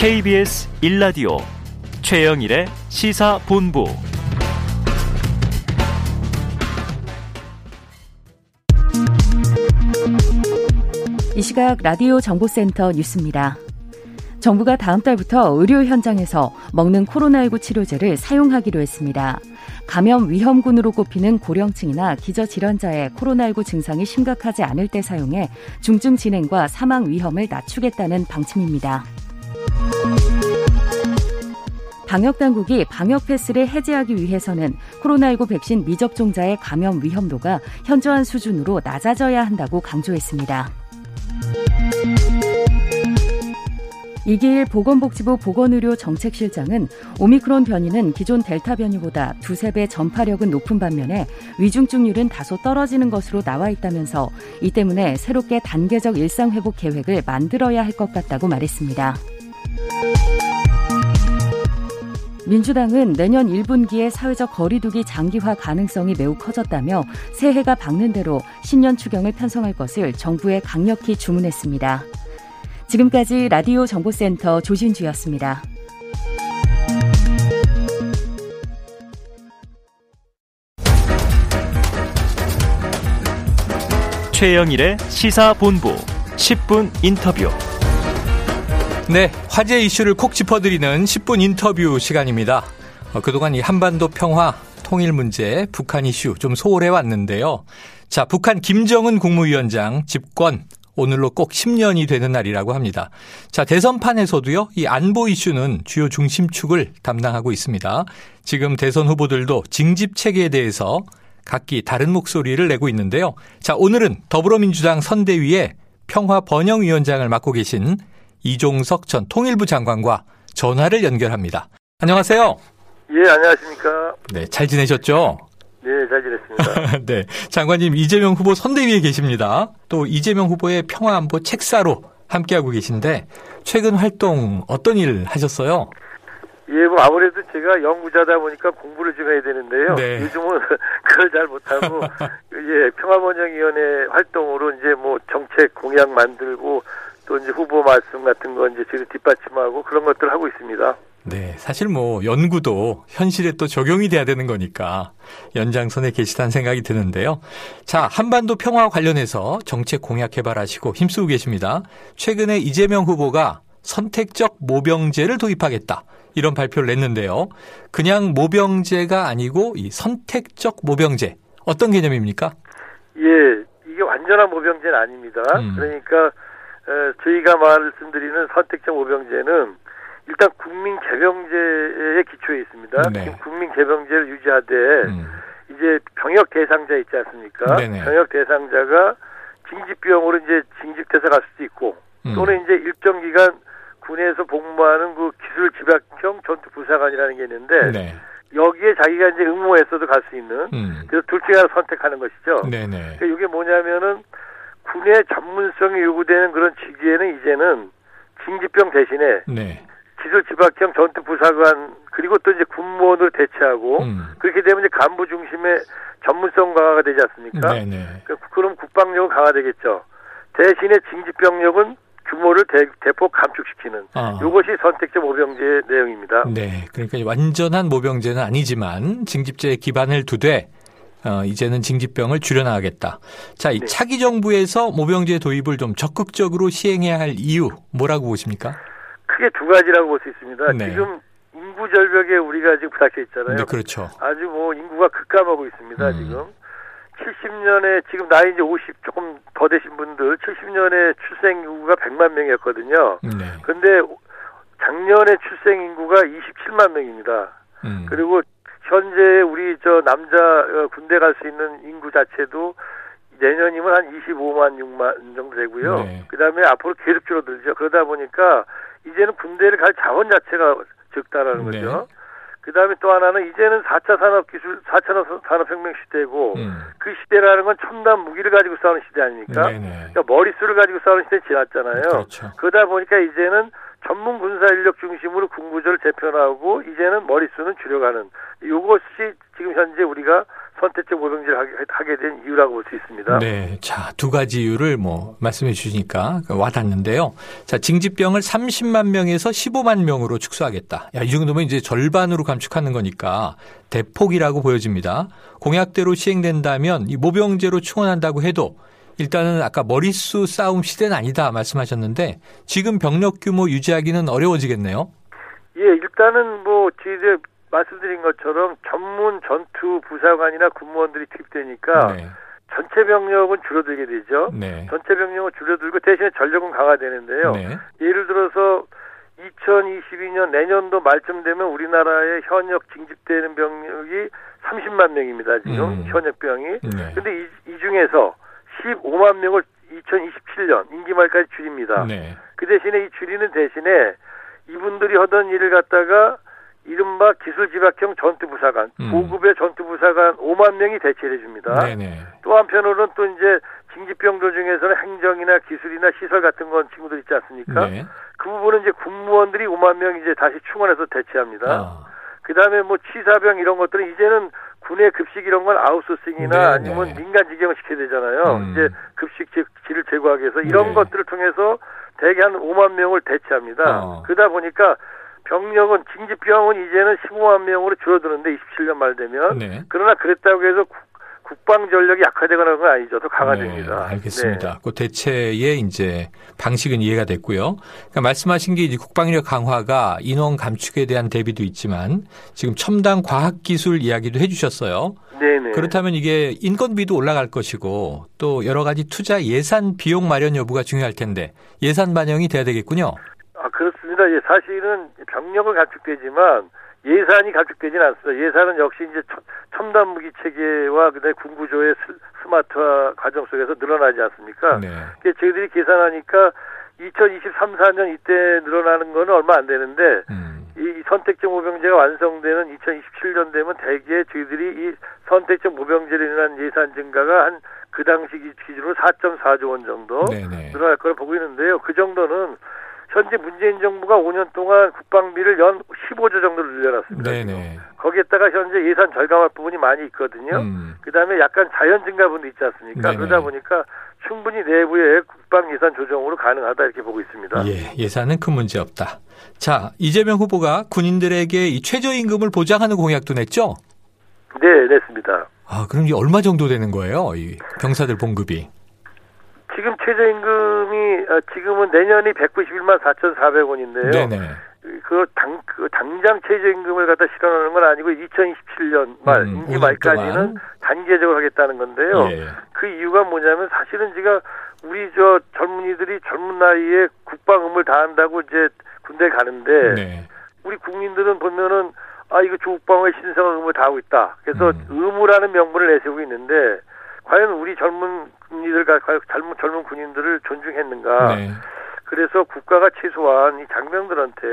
KBS 1라디오 최영일의 시사본부 이 시각 라디오 정보센터 뉴스입니다. 정부가 다음 달부터 의료 현장에서 먹는 코로나19 치료제를 사용하기로 했습니다. 감염 위험군으로 꼽히는 고령층이나 기저질환자의 코로나19 증상이 심각하지 않을 때 사용해 중증 진행과 사망 위험을 낮추겠다는 방침입니다. 방역당국이 방역 패스를 해제하기 위해서는 코로나19 백신 미접종자의 감염 위험도가 현저한 수준으로 낮아져야 한다고 강조했습니다. 이기일 보건복지부 보건의료 정책실장은 오미크론 변이는 기존 델타 변이보다 두세 배 전파력은 높은 반면에 위중증률은 다소 떨어지는 것으로 나와 있다면서 이 때문에 새롭게 단계적 일상회복 계획을 만들어야 할 것 같다고 말했습니다. 민주당은 내년 1분기에 사회적 거리두기 장기화 가능성이 매우 커졌다며 새해가 밝는 대로 신년 추경을 편성할 것을 정부에 강력히 주문했습니다. 지금까지 라디오 정보센터 조진주였습니다. 최영일의 시사본부 10분 인터뷰. 네, 화제 이슈를 콕 짚어드리는 10분 인터뷰 시간입니다. 어, 그동안 이 한반도 평화, 통일 문제, 북한 이슈 좀 소홀해 왔는데요. 자, 북한 김정은 국무위원장 집권 오늘로 꼭 10년이 되는 날이라고 합니다. 자, 대선판에서도요, 이 안보 이슈는 주요 중심축을 담당하고 있습니다. 지금 대선 후보들도 징집 체계에 대해서 각기 다른 목소리를 내고 있는데요. 자, 오늘은 더불어민주당 선대위의 평화 번영위원장을 맡고 계신 이종석 전 통일부 장관과 전화를 연결합니다. 안녕하세요. 예, 안녕하십니까. 네, 잘 지내셨죠? 네, 잘 지냈습니다. 네. 장관님, 이재명 후보 선대위에 계십니다. 또 이재명 후보의 평화안보 책사로 함께하고 계신데, 최근 활동 어떤 일 하셨어요? 예, 뭐 아무래도 제가 연구자다 보니까 공부를 좀 해야 되는데요. 네. 요즘은 그걸 잘 못하고, 예, 평화번영위원회 활동으로 이제 뭐 정책 공약 만들고, 또 이제 후보 말씀 같은 거 이제 제가 뒷받침하고 그런 것들 하고 있습니다. 네, 사실 뭐 연구도 현실에 또 적용이 돼야 되는 거니까 연장선에 계시다는 생각이 드는데요. 자, 한반도 평화 관련해서 정책 공약 개발하시고 힘쓰고 계십니다. 최근에 이재명 후보가 선택적 모병제를 도입하겠다. 이런 발표를 냈는데요. 그냥 모병제가 아니고 이 선택적 모병제. 어떤 개념입니까? 예, 이게 완전한 모병제는 아닙니다. 음. 그러니까 어, 저희가 말씀드리는 선택적 모병제는 일단 국민 개병제에 기초해 있습니다. 네. 국민 개병제를 유지하되 음. 이제 병역 대상자 있지 않습니까? 네네. 병역 대상자가 징집병으로 이제 징집돼서 갈 수도 있고 음. 또는 이제 일정 기간 군에서 복무하는 그 기술 집약형 전투 부사관이라는 게 있는데 네. 여기에 자기가 이제 응모했어도 갈 수 있는 음. 그래서 둘 중에 하나 선택하는 것이죠. 네네. 그러니까 이게 뭐냐면은 군의 전문성이 요구되는 그런 직위에는 이제는 징집병 대신에 네. 기술 집약형 전투 부사관 그리고 또 이제 군무원으로 대체하고 음. 그렇게 되면 이제 간부 중심의 전문성 강화가 되지 않습니까? 네네. 그, 그럼 국방력은 강화되겠죠. 대신에 징집병력은 규모를 대, 대폭 감축시키는 아. 이것이 선택적 모병제 내용입니다. 네, 그러니까 완전한 모병제는 아니지만 징집제에 기반을 두되 어, 이제는 징집병을 줄여나가겠다. 자, 이 네. 차기 정부에서 모병제 도입을 좀 적극적으로 시행해야 할 이유 뭐라고 보십니까? 크게 두 가지라고 볼 수 있습니다. 네. 지금 인구 절벽에 우리가 지금 부닥쳐 있잖아요. 네, 그렇죠. 아주 뭐 인구가 급감하고 있습니다. 음. 지금 70년에 지금 나이 이제 50 조금 더 되신 분들 70년에 출생 인구가 100만 명이었거든요. 네. 근데 작년에 출생 인구가 27만 명입니다. 음. 그리고 현재 우리 저 남자 어, 군대 갈 수 있는 인구 자체도 내년이면 한 25만 6만 정도 되고요. 네. 그다음에 앞으로 계속 줄어들죠. 그러다 보니까 이제는 군대를 갈 자원 자체가 적다라는 네. 거죠. 그다음에 또 하나는 이제는 4차 산업 기술 4차 산업혁명 시대고 음. 그 시대라는 건 첨단 무기를 가지고 싸우는 시대 아닙니까? 네네. 네. 그러니까 머릿수를 가지고 싸우는 시대 지났잖아요. 그렇죠. 그러다 보니까 이제는 전문 군사 인력 중심으로 군구조를 재편하고 이제는 머릿수는 줄여가는 이것이 지금 현재 우리가 선택적 모병제를 하게 된 이유라고 볼 수 있습니다. 네. 자, 두 가지 이유를 뭐 말씀해 주시니까 와닿는데요. 자, 징집병을 30만 명에서 15만 명으로 축소하겠다. 야, 이 정도면 이제 절반으로 감축하는 거니까 대폭이라고 보여집니다. 공약대로 시행된다면 이 모병제로 충원한다고 해도 일단은 아까 머릿수 싸움 시대는 아니다 말씀하셨는데 지금 병력 규모 유지하기는 어려워지겠네요. 예, 일단은 뭐 저희들 말씀드린 것처럼 전문 전투 부사관이나 군무원들이 투입되니까 네. 전체 병력은 줄어들게 되죠. 네. 전체 병력은 줄어들고 대신에 전력은 강화되는데요. 네. 예를 들어서 2022년 내년도 말쯤 되면 우리나라의 현역 징집되는 병력이 30만 명입니다. 지금 음. 현역 병이. 네. 근데 이, 이 중에서 15만 명을 2027년 임기 말까지 줄입니다. 네. 그 대신에 이 줄이는 대신에 이분들이 하던 일을 갖다가 이른바 기술지박형 전투부사관, 음. 고급의 전투부사관 5만 명이 대체를 해줍니다. 네네. 또 한편으로는 또 이제 징집병들 중에서는 행정이나 기술이나 시설 같은 건 친구들 있지 않습니까? 네. 그 부분은 이제 군무원들이 5만 명 이제 다시 충원해서 대체합니다. 아. 그 다음에 뭐 치사병 이런 것들은 이제는 군의 급식 이런 건 아웃소싱이나 네네. 아니면 민간 직영을 시켜야 되잖아요. 음. 이제 급식 질을 제고하기 위해서 이런 네. 것들을 통해서 대개 한 5만 명을 대체합니다. 어. 그러다 보니까 병력은 징집병은 이제는 15만 명으로 줄어드는데 27년 말 되면 네. 그러나 그랬다고 해서 국방 전력이 약화되거나 그런 건 아니죠. 더 강화됩니다. 네, 알겠습니다. 네. 그 대체의 이제 방식은 이해가 됐고요. 그러니까 말씀하신 게 이제 국방력 강화가 인원 감축에 대한 대비도 있지만 지금 첨단 과학 기술 이야기도 해주셨어요. 네네. 그렇다면 이게 인건비도 올라갈 것이고 또 여러 가지 투자 예산 비용 마련 여부가 중요할 텐데 예산 반영이 돼야 되겠군요. 아 그렇습니다. 예, 사실은 병력은 감축되지만 예산이 감축되지는 않습니다. 예산은 역시 이제 첨단 무기 체계와 그다음에 군구조의 스마트화 과정 속에서 늘어나지 않습니까? 네. 저희들이 계산하니까 2023, 4년 이때 늘어나는 거는 얼마 안 되는데 음. 이 선택적 모병제가 완성되는 2027년 되면 대개 저희들이 이 선택적 모병제로 인한 예산 증가가 한 그 당시 기준으로 4.4조 원 정도 네네. 늘어날 거라 보고 있는데요. 그 정도는 현재 문재인 정부가 5년 동안 국방비를 연 15조 정도로 늘려놨습니다. 네네. 거기에다가 현재 예산 절감할 부분이 많이 있거든요. 음. 그다음에 약간 자연 증가 분도 있지 않습니까? 네네. 그러다 보니까 충분히 내부의 국방 예산 조정으로 가능하다 이렇게 보고 있습니다. 예, 예산은 큰 문제 없다. 자, 이재명 후보가 군인들에게 이 최저임금을 보장하는 공약도 냈죠? 네, 냈습니다. 아, 그럼 이게 얼마 정도 되는 거예요? 이 병사들 봉급이? 지금 최저임금이 어, 지금은 내년이 191만 4,400원인데요. 네네. 그 당, 그 당장 최저임금을 갖다 실현하는 건 아니고 2027년 말, 음, 임기 말까지는 단계적으로 하겠다는 건데요. 예. 그 이유가 뭐냐면 사실은 제가 우리 저 젊은이들이 젊은 나이에 국방음을 다 한다고 이제 군대 가는데 네. 우리 국민들은 보면은 아 이거 조국방의 신성한 의무를 다하고 있다. 그래서 음. 의무라는 명분을 내세우고 있는데 과연 우리 젊은이들과 젊은 젊은 군인들을 존중했는가? 네. 그래서 국가가 최소한 이 장병들한테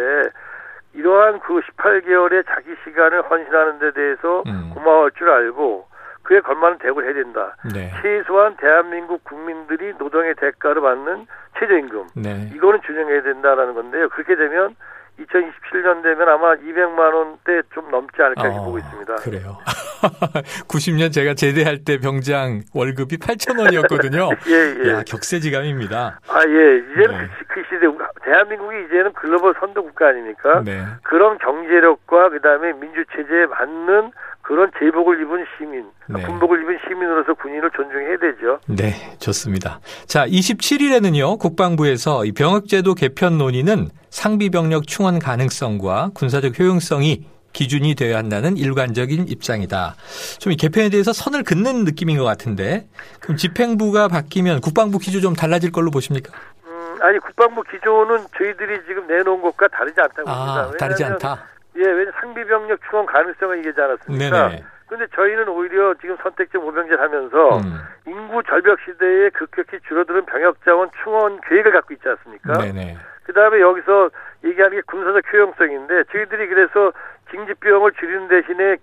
이러한 그 18개월의 자기 시간을 헌신하는 데 대해서 음. 고마울 줄 알고 그에 걸맞는 대우를 해야 된다. 네. 최소한 대한민국 국민들이 노동의 대가를 받는 최저임금. 네. 이거는 준용해야 된다라는 건데요. 그렇게 되면 2027년 되면 아마 200만 원대 좀 넘지 않을까 어, 보고 있습니다. 그래요. 90년 제가 제대할 때 병장 월급이 8천 원이었거든요. 예, 예. 야, 격세지감입니다. 아, 예. 이제는 네. 그, 그, 시대 대한민국이 이제는 글로벌 선도 국가 아닙니까? 네. 그런 경제력과 그다음에 민주 체제에 맞는 그런 제복을 입은 시민, 네. 군복을 입은 시민으로서 군인을 존중해야 되죠. 네, 좋습니다. 자, 27일에는요, 국방부에서 이 병역제도 개편 논의는 상비 병력 충원 가능성과 군사적 효용성이 기준이 되어야 한다는 일관적인 입장이다. 좀 이 개편에 대해서 선을 긋는 느낌인 것 같은데, 그럼 집행부가 바뀌면 국방부 기조 좀 달라질 걸로 보십니까? 음, 아니 국방부 기조는 저희들이 지금 내놓은 것과 다르지 않다고 아, 봅니다. 다르지 않다. 예, 왜냐 상비병력 충원 가능성을 얘기하지 않았습니까? 네네. 근데 저희는 오히려 지금 선택적 모병제를 하면서 음. 인구 절벽 시대에 급격히 줄어드는 병역 자원 충원 계획을 갖고 있지 않습니까? 네네. 그다음에 여기서 얘기하는 게 군사적 효용성인데 저희들이 그래서 징집비용을 줄이는 대신에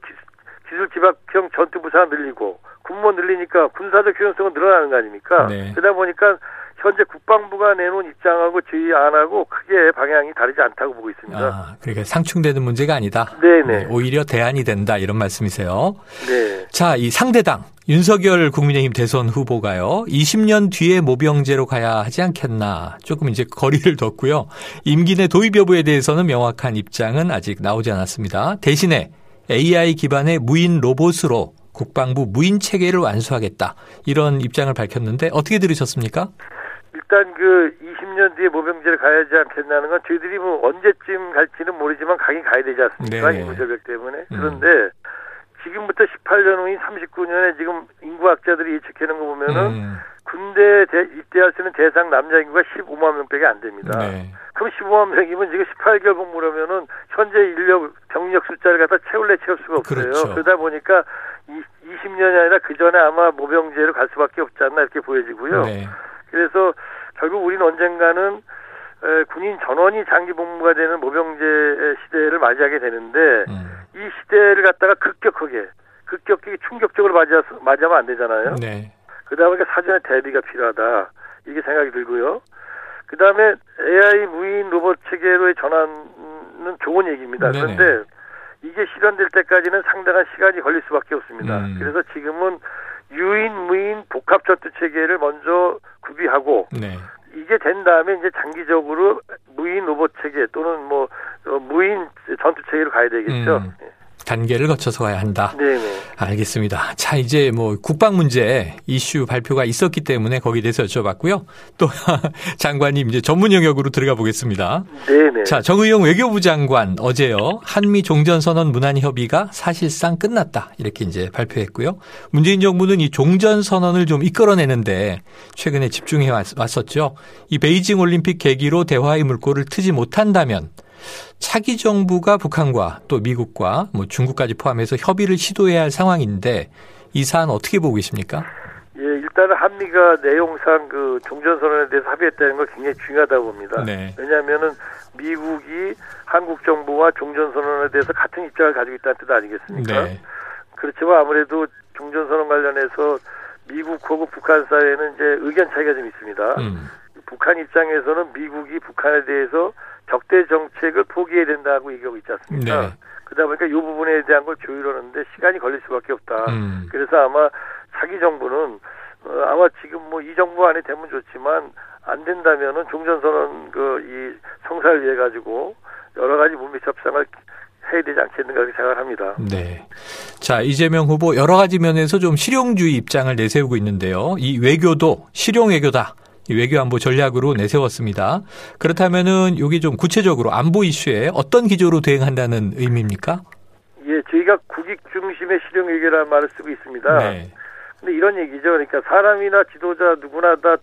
기술 지박형 전투 부사가 늘리고 군무원 늘리니까 군사적 효용성은 늘어나는 거 아닙니까? 네. 그러다 보니까 현재 국방부가 내놓은 입장하고 저희 안하고 크게 방향이 다르지 않다고 보고 있습니다. 아, 그러니까 상충되는 문제가 아니다. 네네. 네, 오히려 대안이 된다 이런 말씀이세요. 네. 자, 이 상대당 윤석열 국민의힘 대선 후보가요. 20년 뒤에 모병제로 가야 하지 않겠나. 조금 이제 거리를 뒀고요. 임기 내 도입 여부에 대해서는 명확한 입장은 아직 나오지 않았습니다. 대신에 AI 기반의 무인 로봇으로 국방부 무인 체계를 완수하겠다. 이런 입장을 밝혔는데 어떻게 들으셨습니까? 일단 그 20년 뒤에 모병제를 가야지 않겠냐는 건 저희들이 뭐 언제쯤 갈지는 모르지만 가긴 가야 되지 않습니까? 네 인구 절벽 때문에. 음. 그런데 음. 지금부터 18년 후인 39년에 지금 인구학자들이 예측하는 거 보면은 음. 군대 대, 입대할 수 있는 대상 남자 인구가 15만 명밖에 안 됩니다. 네. 그럼 15만 명이면 지금 18개월 복무라면은 현재 인력 병력 숫자를 갖다 채울래 채울 수가 없어요. 그렇죠. 그러다 보니까 20년이 아니라 그 전에 아마 모병제로 갈 수밖에 없지 않나 이렇게 보여지고요. 네. 그래서 결국 우리는 언젠가는 군인 전원이 장기 복무가 되는 모병제 시대를 맞이하게 되는데 음. 이 시대를 갖다가 급격하게 급격하게 충격적으로 맞이하, 맞이하면 안 되잖아요. 네. 그다음에 사전에 대비가 필요하다 이게 생각이 들고요. 그다음에 AI 무인 로봇 체계로의 전환은 좋은 얘기입니다. 네네. 그런데 이게 실현될 때까지는 상당한 시간이 걸릴 수밖에 없습니다. 음. 그래서 지금은 유인 무인 복합 전투 체계를 먼저 구비하고 네. 이게 된 다음에 이제 장기적으로 무인 로봇 체계 또는 뭐 어, 무인 전투 체계로 가야 되겠죠. 음. 네. 단계를 거쳐서 가야 한다. 네 알겠습니다. 자, 이제 뭐 국방 문제 이슈 발표가 있었기 때문에 거기에 대해서 여쭤봤고요. 또 장관님 이제 전문 영역으로 들어가 보겠습니다. 네네. 자, 정의용 외교부 장관 어제요. 한미 종전선언 문안 협의가 사실상 끝났다. 이렇게 이제 발표했고요. 문재인 정부는 이 종전선언을 좀 이끌어내는데 최근에 집중해 왔었죠. 이 베이징 올림픽 계기로 대화의 물꼬를 트지 못한다면 차기 정부가 북한과 또 미국과 뭐 중국까지 포함해서 협의를 시도해야 할 상황인데 이 사안 어떻게 보고 계십니까? 예, 일단은 한미가 내용상 그 종전선언에 대해서 합의했다는 걸 굉장히 중요하다고 봅니다. 네. 왜냐하면은 미국이 한국 정부와 종전선언에 대해서 같은 입장을 가지고 있다는 뜻 아니겠습니까? 네. 그렇지만 아무래도 종전선언 관련해서 미국하고 북한 사이에는 이제 의견 차이가 좀 있습니다. 음. 북한 입장에서는 미국이 북한에 대해서 적대 정책을 포기해야 된다고 얘기하고 있지 않습니까? 네. 그러다 보니까 이 부분에 대한 걸 조율하는데 시간이 걸릴 수밖에 없다. 음. 그래서 아마 차기 정부는 어, 아마 지금 뭐 이 정부 안에 되면 좋지만 안 된다면은 종전선언 그 이 성사를 위해 가지고 여러 가지 문미 협상을 해야 되지 않겠는가 그렇게 생각을 합니다. 네. 자, 이재명 후보 여러 가지 면에서 좀 실용주의 입장을 내세우고 있는데요. 이 외교도 실용 외교다. 외교 안보 전략으로 내세웠습니다. 그렇다면은 여기 좀 구체적으로 안보 이슈에 어떤 기조로 대응한다는 의미입니까? 예, 저희가 국익 중심의 실용 외교라는 말을 쓰고 있습니다. 네. 근데 이런 얘기죠. 그러니까 사람이나 지도자 누구나 다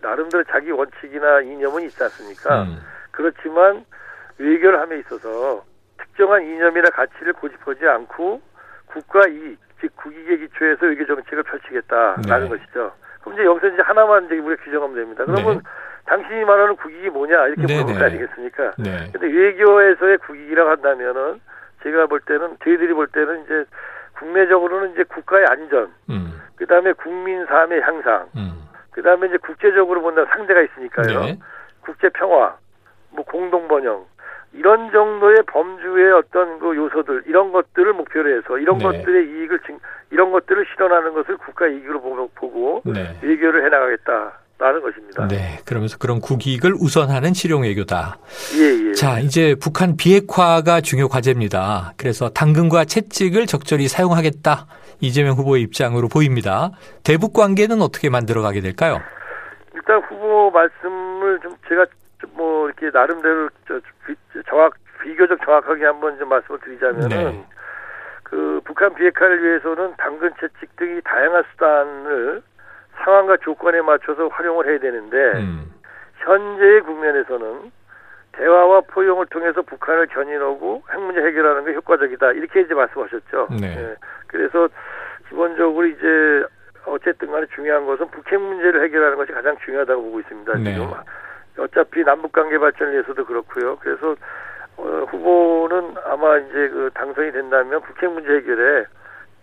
나름대로 자기 원칙이나 이념은 있지 않습니까? 음. 그렇지만 외교를 함에 있어서 특정한 이념이나 가치를 고집하지 않고 국가 이익, 즉 국익에 기초해서 외교 정책을 펼치겠다라는 네. 것이죠. 그럼 이제 여기서 이제 하나만 이제 우리가 규정하면 됩니다. 그러면 네. 당신이 말하는 국익이 뭐냐 이렇게 네, 물어볼 거 네. 아니겠습니까? 네. 근데 외교에서의 국익이라고 한다면은 제가 볼 때는 저희들이 볼 때는 이제 국내적으로는 이제 국가의 안전, 음. 그 다음에 국민 삶의 향상, 음. 그 다음에 이제 국제적으로 본다 상대가 있으니까요. 네. 국제 평화, 뭐 공동 번영, 이런 정도의 범주의 어떤 그 요소들 이런 것들을 목표로 해서 이런 네. 것들의 이익을 이런 것들을 실현하는 것을 국가 이익으로 보고 네. 외교를 해나가겠다. 라는 것입니다. 네. 그러면서 그런 국익을 우선하는 실용 외교다. 예, 예. 자, 이제 북한 비핵화가 중요 과제입니다. 그래서 당근과 채찍을 적절히 사용하겠다. 이재명 후보의 입장으로 보입니다. 대북 관계는 어떻게 만들어 가게 될까요? 일단 후보 말씀을 좀 제가 뭐 이렇게 나름대로 저 정확 비교적 정확하게 한번 좀 말씀을 드리자면은 네. 그 북한 비핵화를 위해서는 당근 채찍 등이 다양한 수단을 상황과 조건에 맞춰서 활용을 해야 되는데 음. 현재의 국면에서는 대화와 포용을 통해서 북한을 견인하고 핵 문제 해결하는 게 효과적이다 이렇게 이제 말씀하셨죠. 네. 네. 그래서 기본적으로 이제 어쨌든 간에 중요한 것은 북핵 문제를 해결하는 것이 가장 중요하다고 보고 있습니다. 네. 지금 어차피 남북 관계 발전을 위해서도 그렇고요. 그래서 어, 후보는 아마 이제 그 당선이 된다면 북핵 문제 해결에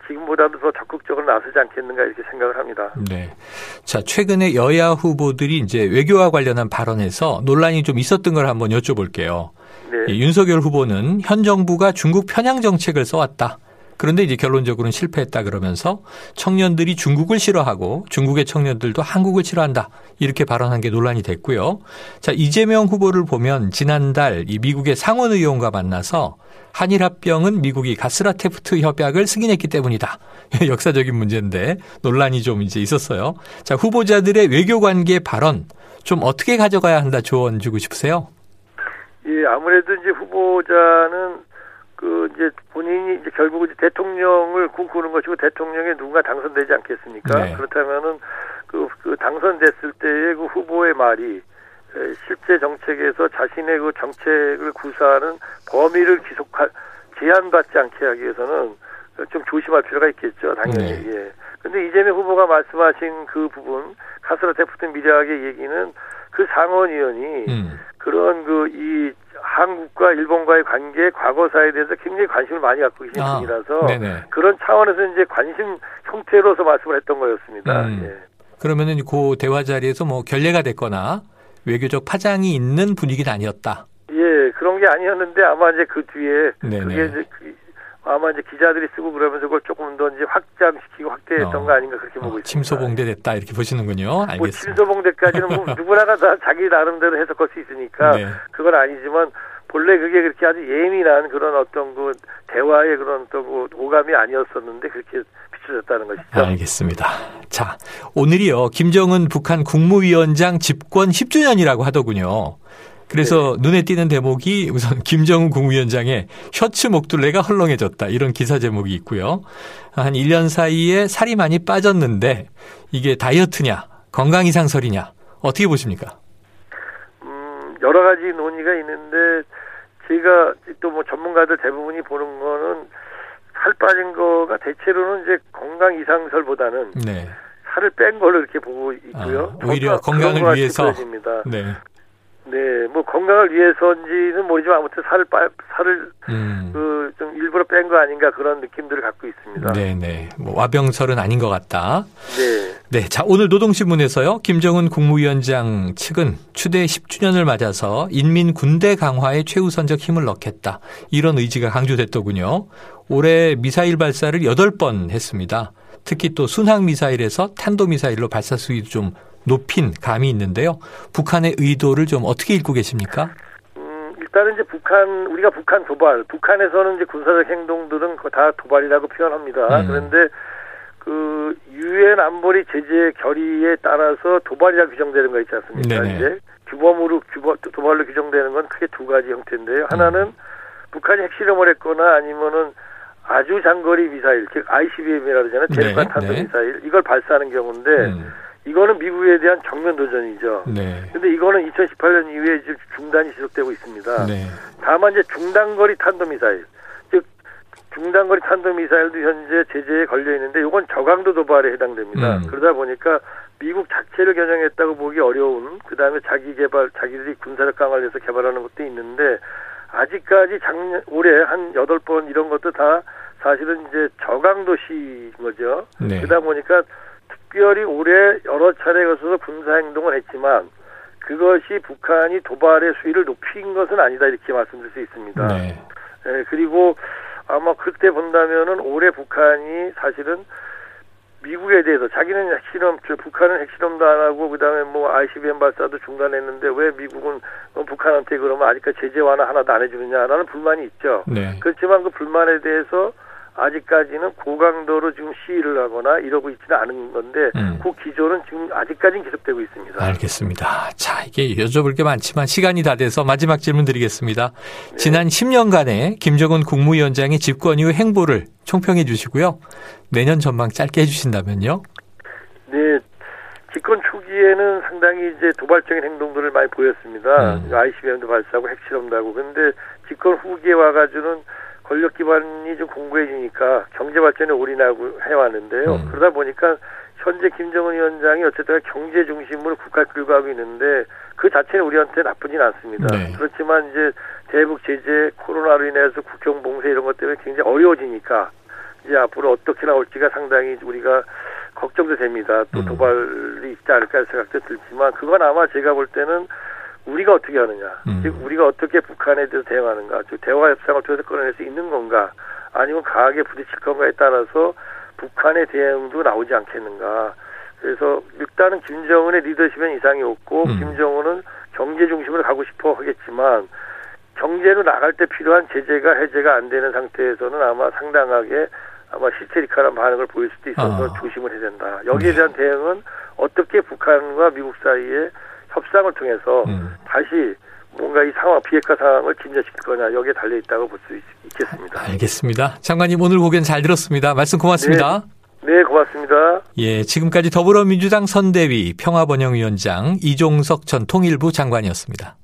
지금보다도 더 적극적으로 나서지 않겠는가 이렇게 생각을 합니다. 네. 자, 최근에 여야 후보들이 이제 외교와 관련한 발언에서 논란이 좀 있었던 걸 한번 여쭤볼게요. 네. 예, 윤석열 후보는 현 정부가 중국 편향 정책을 써왔다. 그런데 이제 결론적으로는 실패했다 그러면서 청년들이 중국을 싫어하고 중국의 청년들도 한국을 싫어한다. 이렇게 발언한 게 논란이 됐고요. 자, 이재명 후보를 보면 지난달 이 미국의 상원 의원과 만나서 한일 합병은 미국이 가스라테프트 협약을 승인했기 때문이다. 역사적인 문제인데 논란이 좀 이제 있었어요. 자, 후보자들의 외교 관계 발언 좀 어떻게 가져가야 한다 조언 주고 싶으세요? 예, 아무래도 이제 후보자는 결국 이제 대통령을 꿈꾸는 것이고 대통령에 누군가 당선되지 않겠습니까? 네. 그렇다면은 그, 그 당선됐을 때의 그 후보의 말이 실제 정책에서 자신의 그 정책을 구사하는 범위를 기속하 제한받지 않게 하기 위해서는 좀 조심할 필요가 있겠죠, 당연히. 네. 예. 근데 이재명 후보가 말씀하신 그 부분, 카스라 데프트 미래학의 얘기는 그 상원의원이 음. 그런 그 이 한국과 일본과의 관계 과거사에 대해서 굉장히 관심을 많이 갖고 계신 아, 분이라서 네네. 그런 차원에서 이제 관심 형태로서 말씀을 했던 거였습니다. 음. 예. 그러면은 그 대화 자리에서 뭐 결례가 됐거나 외교적 파장이 있는 분위기는 아니었다. 예, 그런 게 아니었는데 아마 이제 그 뒤에 네네. 그게 이제 그 아마 이제 기자들이 쓰고 그러면서 그걸 조금 더 이제 확장시키고 확대했던 어. 거 아닌가 그렇게 보고 어, 있습니다. 침소봉대 됐다 이렇게 보시는군요. 뭐 알겠습니다. 뭐 침소봉대까지는 뭐 누구나가 다 자기 나름대로 해석할 수 있으니까 네. 그건 아니지만 본래 그게 그렇게 아주 예민한 그런 어떤 그 대화의 그런 어떤 그 오감이 아니었었는데 그렇게 비춰졌다는 것이죠. 알겠습니다. 자, 오늘이요. 김정은 북한 국무위원장 집권 10주년이라고 하더군요. 그래서 네. 눈에 띄는 대목이 우선 김정은 국무위원장의 셔츠 목둘레가 헐렁해졌다. 이런 기사 제목이 있고요. 한 1년 사이에 살이 많이 빠졌는데 이게 다이어트냐, 건강 이상설이냐. 어떻게 보십니까? 음, 여러 가지 논의가 있는데 제가 또 뭐 전문가들 대부분이 보는 거는 살 빠진 거가 대체로는 이제 건강 이상설보다는 네. 살을 뺀 걸로 이렇게 보고 있고요. 아, 오히려 건강을 위해서. 네. 네, 뭐 건강을 위해서인지는 모르지만 아무튼 살을 빠, 살을 음. 그좀 일부러 뺀 거 아닌가 그런 느낌들을 갖고 있습니다. 네, 네. 뭐 와병설은 아닌 것 같다. 네. 네, 자 오늘 노동신문에서요 김정은 국무위원장 측은 추대 10주년을 맞아서 인민 군대 강화에 최우선적 힘을 넣겠다 이런 의지가 강조됐더군요. 올해 미사일 발사를 8번 했습니다. 특히 또 순항 미사일에서 탄도 미사일로 발사 수위도 좀 높인 감이 있는데요. 북한의 의도를 좀 어떻게 읽고 계십니까? 음, 일단은 이제 북한 우리가 북한 도발, 북한에서는 이제 군사적 행동들은 다 도발이라고 표현합니다. 음. 그런데 그 유엔 안보리 제재 결의에 따라서 도발이라 규정되는 거 있지 않습니까? 네네. 이제 규범으로 규범 도발로 규정되는 건 크게 두 가지 형태인데요. 하나는 음. 북한이 핵실험을 했거나 아니면은 아주 장거리 미사일, 즉 ICBM이라 그러잖아요. 대륙간 네, 탄도 네. 미사일 이걸 발사하는 경우인데 음. 이거는 미국에 대한 정면 도전이죠. 네. 근데 이거는 2018년 이후에 지금 중단이 지속되고 있습니다. 네. 다만 이제 중단거리 탄도미사일, 즉 중단거리 탄도미사일도 현재 제재에 걸려 있는데 이건 저강도 도발에 해당됩니다. 음. 그러다 보니까 미국 자체를 겨냥했다고 보기 어려운 그다음에 자기 개발, 자기들이 군사력 강화를 위해서 개발하는 것도 있는데 아직까지 작년 올해 한 여덟 번 이런 것도 다 사실은 이제 저강도시인 거죠. 네. 그러다 보니까 특별히 올해 여러 차례 걸쳐서 군사 행동을 했지만 그것이 북한이 도발의 수위를 높인 것은 아니다 이렇게 말씀드릴 수 있습니다. 네. 네 그리고 아마 그때 본다면은 올해 북한이 사실은 미국에 대해서 자기는 핵실험, 저 북한은 핵실험도 안 하고 그다음에 뭐 ICBM 발사도 중단했는데 왜 미국은 뭐 북한한테 그러면 아직까지 제재 완화 하나도 안 해주느냐라는 불만이 있죠. 네. 그렇지만 그 불만에 대해서 아직까지는 고강도로 지금 시위를 하거나 이러고 있지는 않은 건데 음. 그 기조는 지금 아직까지는 계속되고 있습니다. 알겠습니다. 자, 이게 여쭤볼 게 많지만 시간이 다 돼서 마지막 질문 드리겠습니다. 네. 지난 10년간의 김정은 국무위원장의 집권 이후 행보를 총평해 주시고요. 내년 전망 짧게 해 주신다면요. 네. 집권 초기에는 상당히 이제 도발적인 행동들을 많이 보였습니다. 음. ICBM도 발사하고 핵실험도 하고. 그런데 집권 후기에 와가지고는 권력 기반이 좀 공고해지니까 경제 발전에 올인하고 해왔는데요. 음. 그러다 보니까 현재 김정은 위원장이 어쨌든 경제 중심으로 국가를 끌고 가고 있는데 그 자체는 우리한테 나쁘진 않습니다. 네. 그렇지만 이제 대북 제재, 코로나로 인해서 국경 봉쇄 이런 것 때문에 굉장히 어려워지니까 이제 앞으로 어떻게 나올지가 상당히 우리가 걱정도 됩니다. 또 음. 도발이 있지 않을까 생각도 들지만 그건 아마 제가 볼 때는 우리가 어떻게 하느냐, 음. 즉 우리가 어떻게 북한에 대해서 대응하는가, 즉 대화 협상을 통해서 끌어낼 수 있는 건가, 아니면 강하게 부딪힐 건가에 따라서 북한의 대응도 나오지 않겠는가. 그래서 일단은 김정은의 리더십엔 이상이 없고 음. 김정은은 경제 중심으로 가고 싶어 하겠지만 경제로 나갈 때 필요한 제재가 해제가 안 되는 상태에서는 아마 상당하게 아마 시스테리컬한 반응을 보일 수도 있어서 아. 조심을 해야 된다. 여기에 네. 대한 대응은 어떻게 북한과 미국 사이에 협상을 통해서 음. 다시 뭔가 이 상황, 비핵화 상황을 진전시킬 거냐 여기에 달려 있다고 볼 수 있겠습니다. 알겠습니다. 장관님 오늘 고견 잘 들었습니다. 말씀 고맙습니다. 네, 네 고맙습니다. 예, 지금까지 더불어민주당 선대위 평화번영위원장 이종석 전 통일부 장관이었습니다.